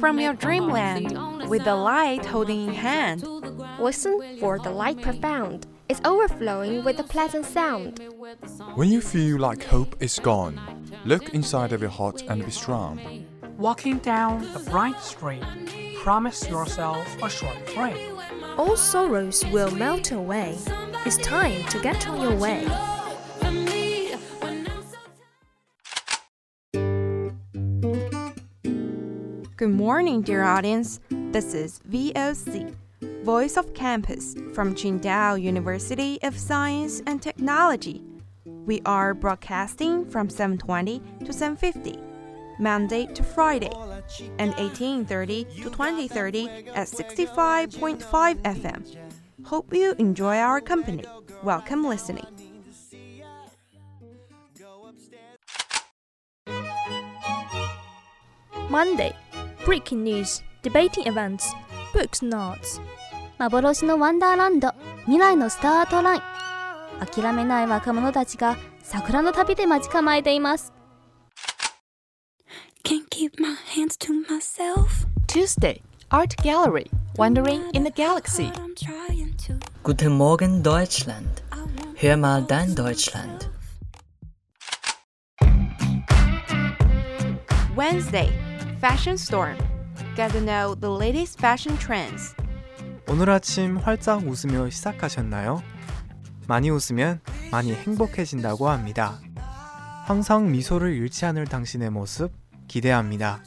from your dreamland with the light holding in hand. Listen for the light profound. It's overflowing with a pleasant sound. When you feel like hope is gone, look inside of your heart and be strong. Walking down a bright street, promise yourself a short break. All sorrows will melt away. It's time to get on your way. Good morning, dear audience. This is VOC, Voice of Campus from Qingdao University of Science and Technology. We are broadcasting from 7:20 to 7:50, Monday to Friday, and 18:30 to 20:30 at 65.5 FM. Hope you enjoy our company. Welcome listening. Monday. Breaking news, debating events, books notes. 幻のワンダーランド未来のスタートライン諦めない若者たちが桜の旅で待ち構えています Can't keep my hands to myself. Tuesday, Art Gallery, Wandering in the Galaxy. Guten Morgen Deutschland. Hör mal dein Deutschland. Wednesday, Fashion Storm. Get to know the latest fashion trends. 오늘 아침 활짝 웃으며 시작하셨나요? 많이 웃으면 많이 행복해진다고 합니다. 항상 미소를 잃지 않을 당신의 모습 기대합니다.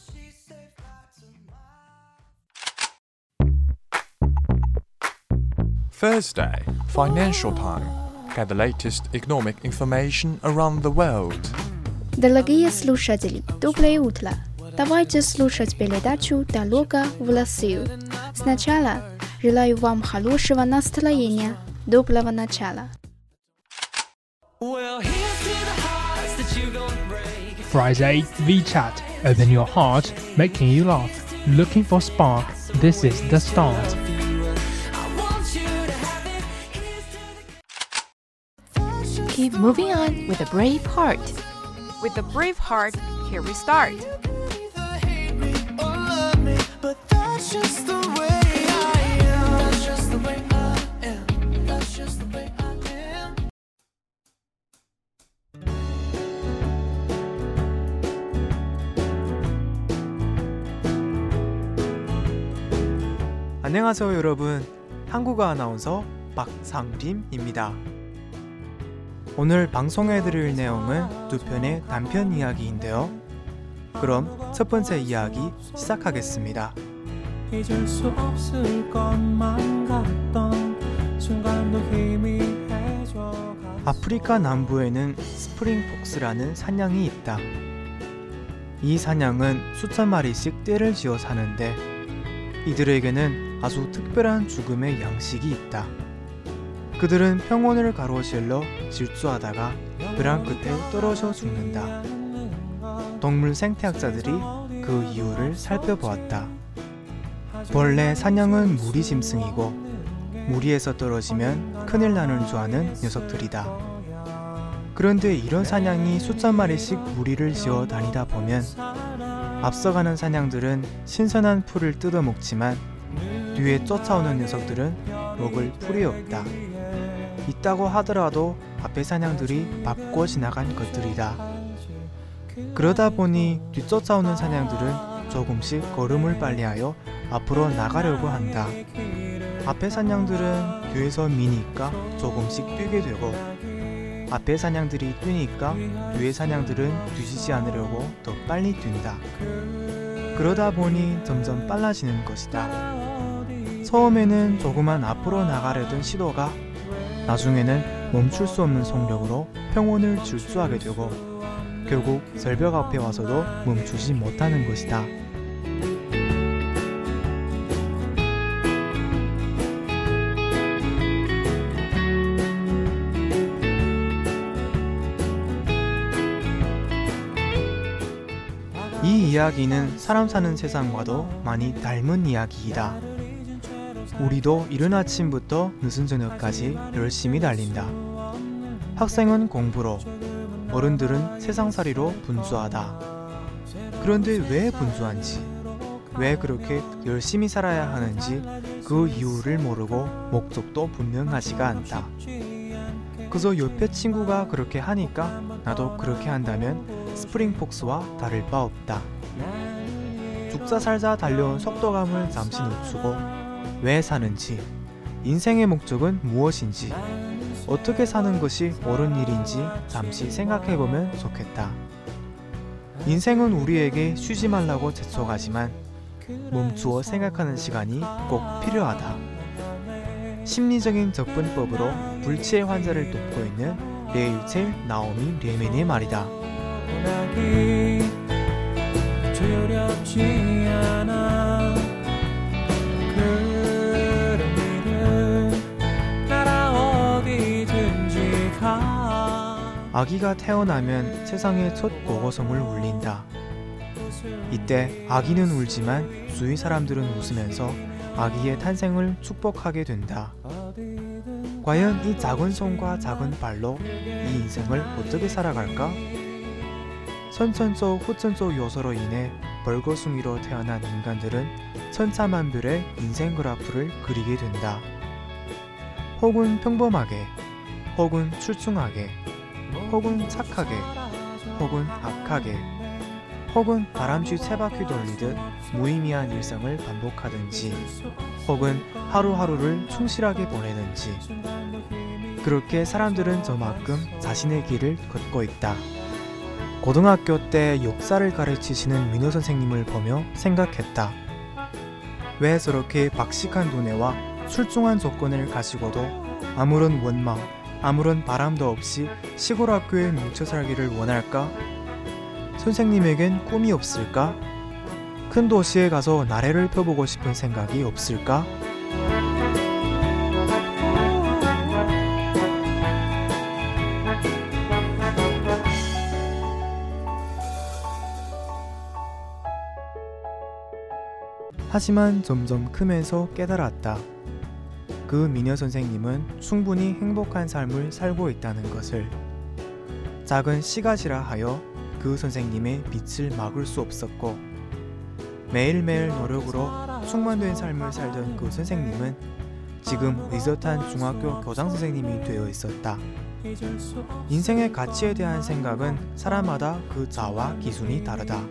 Thursday, Financial Time. Get the latest economic information around the world. Дорогие слушатели, доброе утро. Давайте слушать передачу «Дорога в Россию». Сначала желаю вам хорошего настроения, доброго начала. Friday VChat. Open your heart, making you laugh. Looking for spark. This is the start. Keep moving on with a brave heart. With a brave heart, here we start. 안녕하세요 여러분. 한국어 아나운서 박상림입니다. 오늘 방송해드릴 내용은 두 편의 단편 이야기인데요. 그럼 첫 번째 이야기 시작하겠습니다. 잊을 수 없을 것만 같던 순간도 희미해져 아프리카 남부에는 스프링폭스라는 사냥이 있다. 이 사냥은 수천 마리씩 떼를 지어 사는데 이들에게는 아주 특별한 죽음의 양식이 있다. 그들은 평온을 가로질러 질주하다가 벼랑 끝에 떨어져 죽는다. 동물 생태학자들이 그 이유를 살펴보았다. 원래 사냥은 무리 짐승이고 무리에서 떨어지면 큰일 나는 줄 아는 녀석들이다. 그런데 이런 사냥이 수천 마리씩 무리를 지어 다니다 보면 앞서가는 사냥들은 신선한 풀을 뜯어 먹지만 뒤에 쫓아오는 녀석들은 먹을 풀이 없다. 있다고 하더라도 앞에 사냥들이 밟고 지나간 것들이다. 그러다 보니 뒤쫓아오는 사냥들은 조금씩 걸음을 빨리하여 앞으로 나가려고 한다. 앞에 사냥들은 뒤에서 미니까 조금씩 뛰게 되고 앞에 사냥들이 뛰니까 뒤에 사냥들은 뒤지지 않으려고 더 빨리 뛴다. 그러다 보니 점점 빨라지는 것이다. 처음에는 조그만 앞으로 나가려던 시도가 나중에는 멈출 수 없는 속력으로 평온을 질주하게 되고 결국 절벽 앞에 와서도 멈추지 못하는 것이다. 이 이야기는 사람 사는 세상과도 많이 닮은 이야기이다. 우리도 이른 아침부터 늦은 저녁까지 열심히 달린다. 학생은 공부로, 어른들은 세상살이로 분주하다. 그런데 왜 분주한지, 왜 그렇게 열심히 살아야 하는지 그 이유를 모르고 목적도 분명하지가 않다. 그저 옆에 친구가 그렇게 하니까 나도 그렇게 한다면 스프링폭스와 다를 바 없다. 죽자 살자 달려온 속도감을 잠시 늦추고 왜 사는지, 인생의 목적은 무엇인지, 어떻게 사는 것이 옳은 일인지 잠시 생각해보면 좋겠다. 인생은 우리에게 쉬지 말라고 재촉하지만 멈추어 생각하는 시간이 꼭 필요하다. 심리적인 접근법으로 불치의 환자를 돕고 있는 레이첼 나오미 레멘의 말이다. 두렵지 않아 아기가 태어나면 세상의 첫 보고성을 울린다. 이때 아기는 울지만 주위 사람들은 웃으면서 아기의 탄생을 축복하게 된다. 과연 이 작은 손과 작은 발로 이 인생을 어떻게 살아갈까? 선천적 후천적 요소로 인해 벌거숭이로 태어난 인간들은 천차만별의 인생 그래프를 그리게 된다. 혹은 평범하게, 혹은 출중하게, 혹은 착하게, 혹은 악하게, 혹은 바람쥐 세바퀴 돌리듯 무의미한 일상을 반복하든지, 혹은 하루하루를 충실하게 보내는지, 그렇게 사람들은 저만큼 자신의 길을 걷고 있다. 고등학교 때 역사를 가르치시는 민호 선생님을 보며 생각했다. 왜 저렇게 박식한 두뇌와 출중한 조건을 가지고도 아무런 원망, 아무런 바람도 없이 시골 학교에 뭉쳐 살기를 원할까? 선생님에겐 꿈이 없을까? 큰 도시에 가서 나래를 펴보고 싶은 생각이 없을까? 하지만 점점 크면서 깨달았다. 그 미녀 선생님은 충분히 행복한 삶을 살고 있다는 것을. 작은 씨앗이라 하여 그 선생님의 빛을 막을 수 없었고, 매일매일 노력으로 충만된 삶을 살던 그 선생님은 지금 의젓한 중학교 교장 선생님이 되어 있었다. 인생의 가치에 대한 생각은 사람마다 그 자와 기준이 다르다.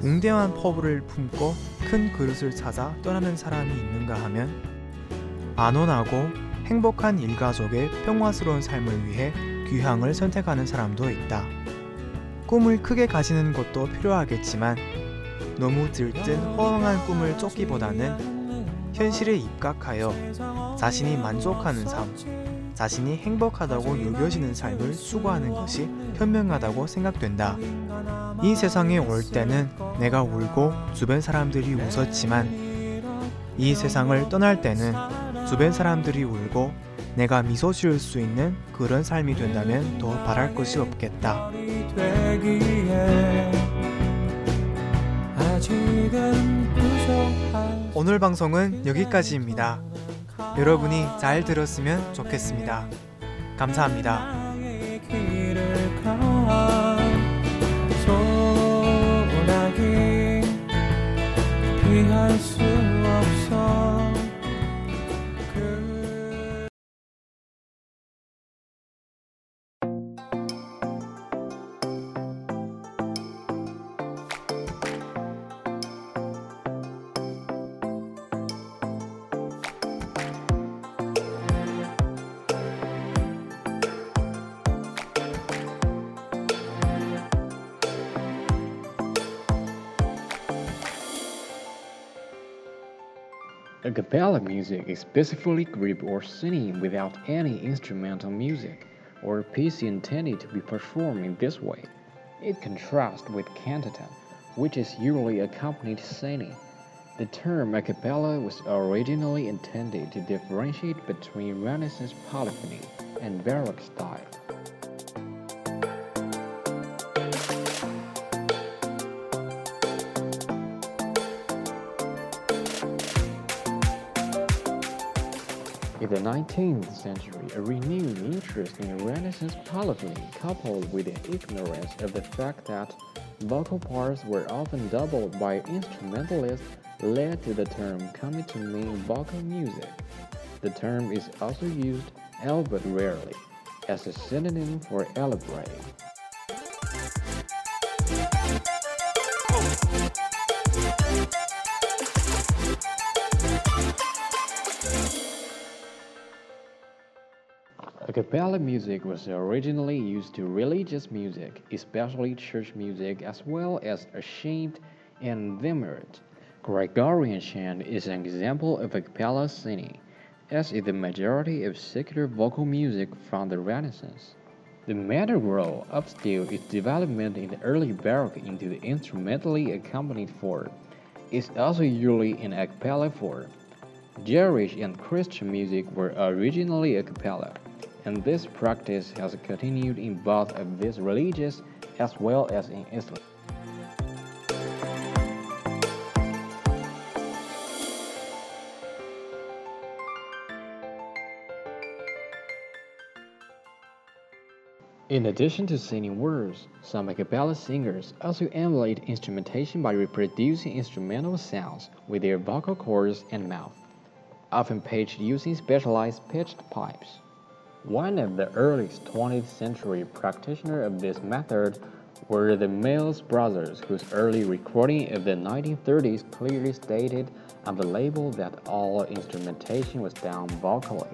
웅대한 포부를 품고 큰 그릇을 찾아 떠나는 사람이 있는가 하면 안온하고 행복한 일가족의 평화스러운 삶을 위해 귀향을 선택하는 사람도 있다. 꿈을 크게 가지는 것도 필요하겠지만 너무 들뜬 허황한 꿈을 쫓기보다는 현실에 입각하여 자신이 만족하는 삶, 자신이 행복하다고 여겨지는 삶을 추구하는 것이 현명하다고 생각된다. 이 세상에 올 때는 내가 울고 주변 사람들이 웃었지만 이 세상을 떠날 때는 주변 사람들이 울고 내가 미소 지을 수 있는 그런 삶이 된다면 더 바랄 것이 없겠다. 오늘 방송은 여기까지입니다. 여러분이 잘 들었으면 좋겠습니다. 감사합니다. 피할 수 A cappella music is specifically group or singing without any instrumental music or piece intended to be performed in this way. It contrasts with cantata, which is usually accompanied singing. The term a cappella was originally intended to differentiate between Renaissance polyphony and Baroque style. If the 19th century, a renewed interest in Renaissance polyphony, coupled with ignorance of the fact that vocal parts were often doubled by instrumentalists, led to the term coming to mean vocal music. The term is also used, albeit rarely, as a synonym for elaborating. A cappella music was originally used to religious music, especially church music, as well as chant and Vimmert. Gregorian chant is an example of a cappella singing, as is the majority of secular vocal music from the Renaissance. The madrigal upscale its development in the early Baroque into the instrumentally accompanied form. It's also usually in a cappella form. Jewish and Christian music were originally a cappella and this practice has continued in both of these religions as well as in Islam. In addition to singing words, some a cappella singers also emulate instrumentation by reproducing instrumental sounds with their vocal cords and mouth, often pitched using specialized pitched pipes. One of the earliest 20th century practitioners of this method were the Mills brothers, whose early recording of the 1930s clearly stated on the label that all instrumentation was done vocally.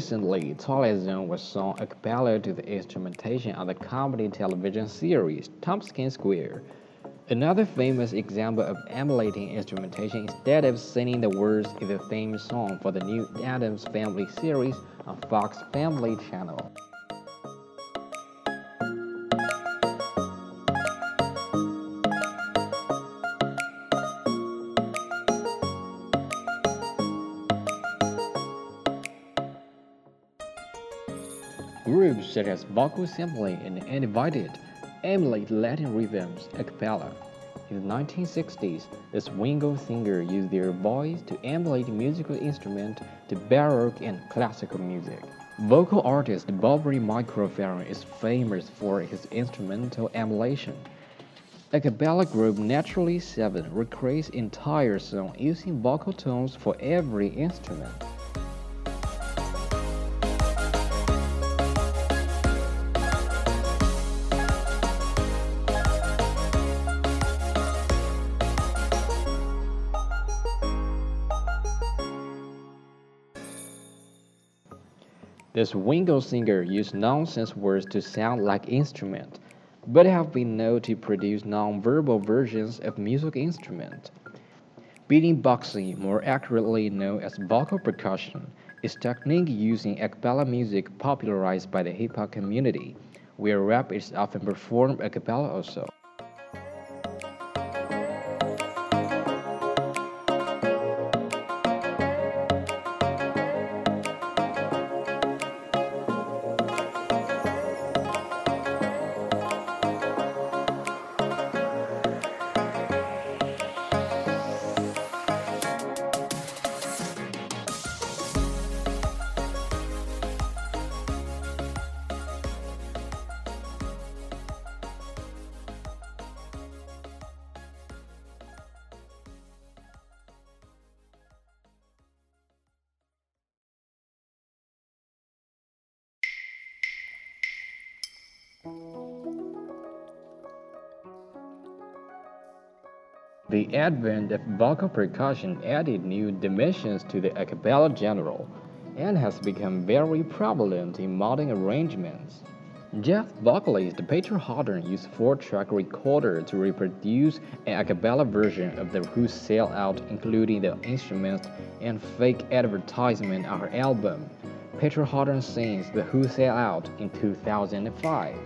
Recently, Twilight Zone was sung a cappella to the instrumentation on the comedy television series Tompkins Square. Another famous example of emulating instrumentation instead of singing the words is the theme song for the new Addams Family series on Fox Family Channel. Such as vocal sampling and Undivided emulate Latin rhythms a cappella. In the 1960s, the swingle singer used their voice to emulate musical instruments to Baroque and classical music. Vocal artist Bobby McFerrin is famous for his instrumental emulation. A cappella group Naturally Seven recreates entire song using vocal tones for every instrument. The swingle singer used nonsense words to sound like instruments, but have been known to produce non-verbal versions of music instruments. Beatboxing, more accurately known as vocal percussion, is technique using in a cappella music popularized by the hip hop community, where rap is often performed a cappella also. The advent of vocal percussion added new dimensions to the a cappella genre and has become very prevalent in modern arrangements. Jazz vocalist Petra Haden used four-track recorder to reproduce an a cappella version of the Who Sell Out including the instruments and fake advertisement on her album. Petra Haden sings The Who Sell Out in 2005.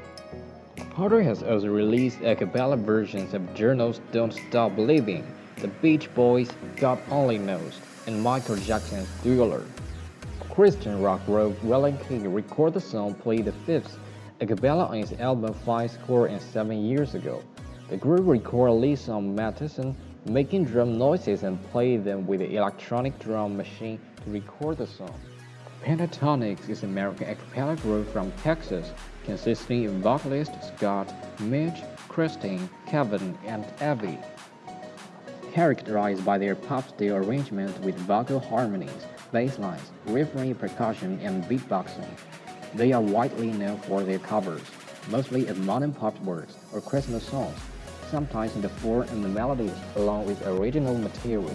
Haden has also released a cappella versions of Journey's Don't Stop Believing, The Beach Boys' God Only Knows, and Michael Jackson's Thriller. Christian rock group Relient K recorded the song Plead the Fifth, a cappella on his album Five Score and Seven years ago. The group recorded lead song Matt Thiessen, making drum noises and played them with the electronic drum machine to record the song. Pentatonix is an American a cappella group from Texas consisting of vocalists Scott, Mitch, Christine, Kevin, and Evie. Characterized by their pop-style arrangement with vocal harmonies, bass lines, refrain percussion, and beatboxing, they are widely known for their covers, mostly of modern pop works or Christmas songs, sometimes in the form and the melodies along with original material.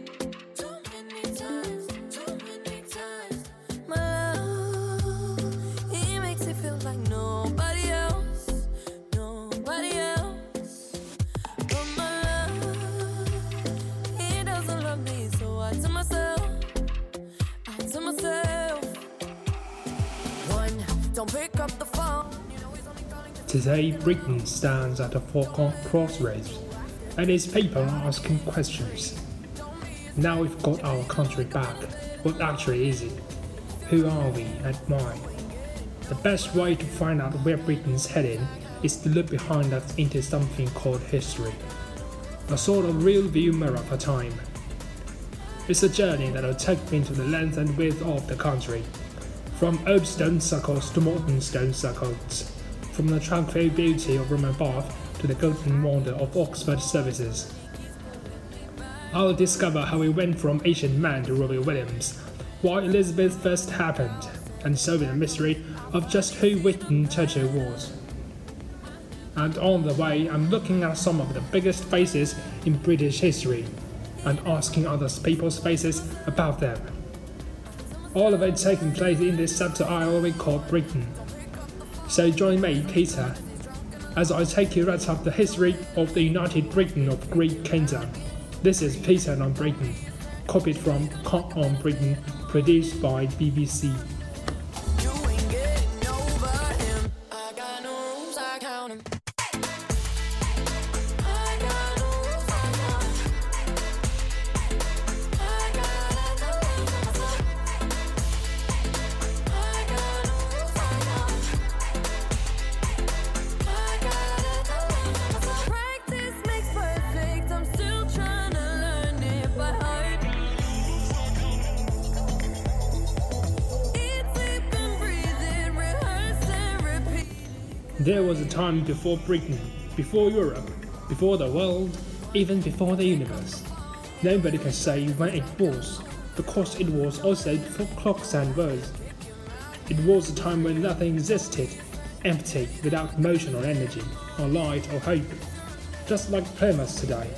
Today, Britain stands at a fork crossroads, and its people are asking questions. Now we've got our country back. What actually is it? Who are we and why? The best way to find out where Britain's heading is to look behind us into something called history. A sort of real view mirror for time. It's a journey that will take me to the length and width of the country. From old stone circles to modern stone circles. From the tranquil beauty of Roman Bath to the golden wonder of Oxford services. I'll discover how we went from ancient man to Robbie Williams, why Elizabeth first happened, and solving the mystery of just who Winston Churchill was. And on the way, I'm looking at some of the biggest faces in British history and asking other people's faces about them. All of it taking place in this scepter isle we call Britain. So join me, Peter, as I take you right up the history of the United Britain of Great Kingdom. This is Peter on Britain, copied from Cunk on Britain, produced by BBC. There was a time before Britain, before Europe, before the world, even before the universe. Nobody can say when it was, because it was also before clocks and words. It was a time when nothing existed, empty, without motion or energy, or light or hope, just like Plymouth today.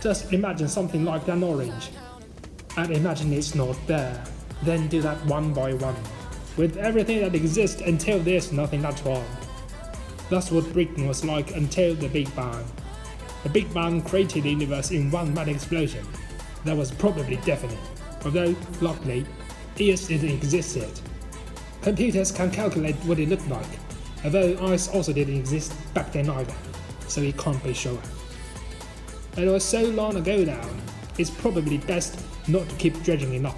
Just imagine something like an orange, and imagine it's not there. Then do that one by one, with everything that exists until there's nothing at all. That's what Britain was like until the Big Bang. The Big Bang created the universe in one mad explosion. That was probably definite, although, luckily, ears didn't exist yet. Computers can calculate what it looked like, although ice also didn't exist back then either, so it can't be sure. It was so long ago now, it's probably best not to keep dredging it up.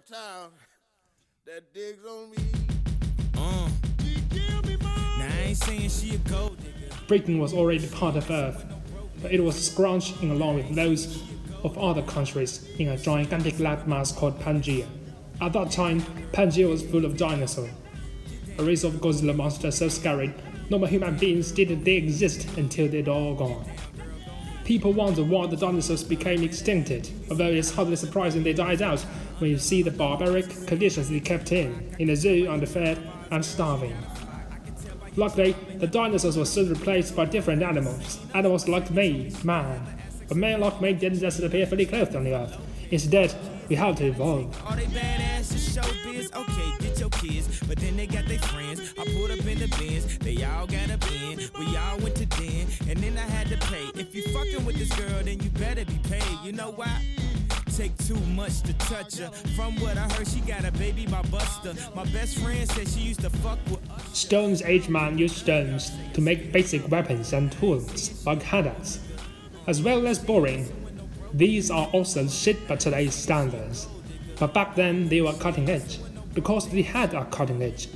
Way over town that digs on me. Uh. Now I ain't saying she a gold digger. Britain was already part of Earth, but it was scrounging along with those of other countries in a gigantic landmass called Pangaea. At that time, Pangaea was full of dinosaurs. A race of Godzilla monsters so scary, normal human beings didn't they exist until they'd all gone. People wonder why the dinosaurs became extincted, although it's hardly surprising they died out when you see the barbaric conditions they kept in, in the zoo underfed and starving. Luckily, the dinosaurs were soon replaced by different animals, animals like me, man. But man like me didn't just appear fully clothed on the earth. Instead, we had to evolve. Kids, but then they got their friends. I up in the bins, they all got a bin. We all went to den, and then I had to pay. If you fucking with this girl, then you better be paid. You know why? Take too much to touch her. From what I heard, she got a baby by Buster. My best friend said she used to fuck with. Stones Age man used stones to make basic weapons and tools like hammers, as well as boring. These are also shit by today's standards, but back then they were cutting edge because they had a cutting edge.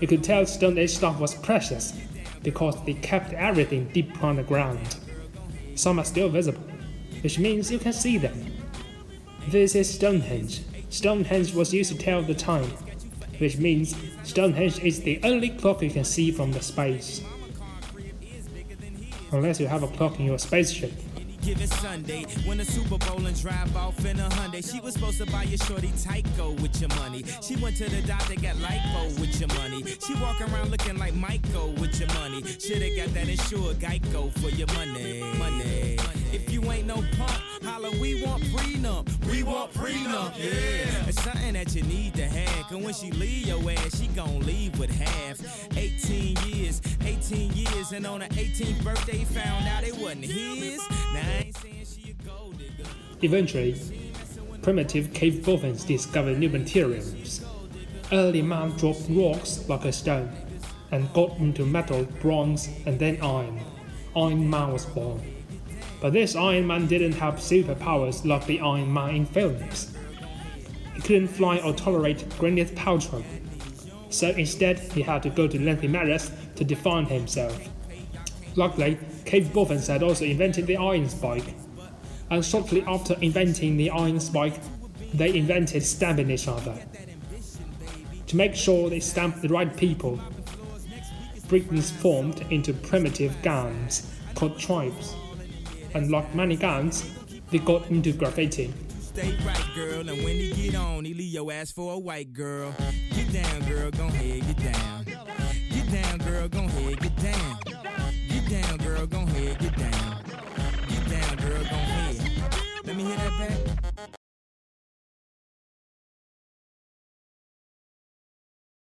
You could tell Stone Age stuff was precious because they kept everything deep on the ground. Some are still visible, which means you can see them. This is Stonehenge. Stonehenge was used to tell the time, which means Stonehenge is the only clock you can see from the space. Unless you have a clock in your spaceship. Given Sunday, when a Super Bowl and drive off in a Hyundai. She was supposed to buy your shorty Tyco with your money. She went to the doctor, got lipo with your money. She walk around looking like Michael with your money. Shoulda got that insured Geico for your money. Money. You ain't no punk, holla, we want prenup. We want prenup, yeah. It's something that you need to have. Cause when she leave your ass, she gon' leave with half. 18 years, 18 years, and on her 18th birthday, found out it wasn't his. Now I ain't saying she a gold digger. Eventually, primitive cave dolphins discovered new materials. Early man dropped rocks like a stone and got into metal, bronze, and then iron. Iron Man was born. But this Iron Man didn't have superpowers like the Iron Man in films. He couldn't fly or tolerate Gwyneth Paltrow. So instead, he had to go to lengthy measures to define himself. Luckily, cave dolphins had also invented the iron spike. And shortly after inventing the iron spike, they invented stabbing each other. To make sure they stamped the right people, Britons formed into primitive gangs called tribes unlocked many guns, they got into graffiti. Stay right, girl, and when he get on, he leave your ass for a white girl. Get down, girl, go ahead, get down. Get down, girl, go ahead, get down. Get down, girl, go ahead, get down. Get down, girl, go ahead. Let me hear that back.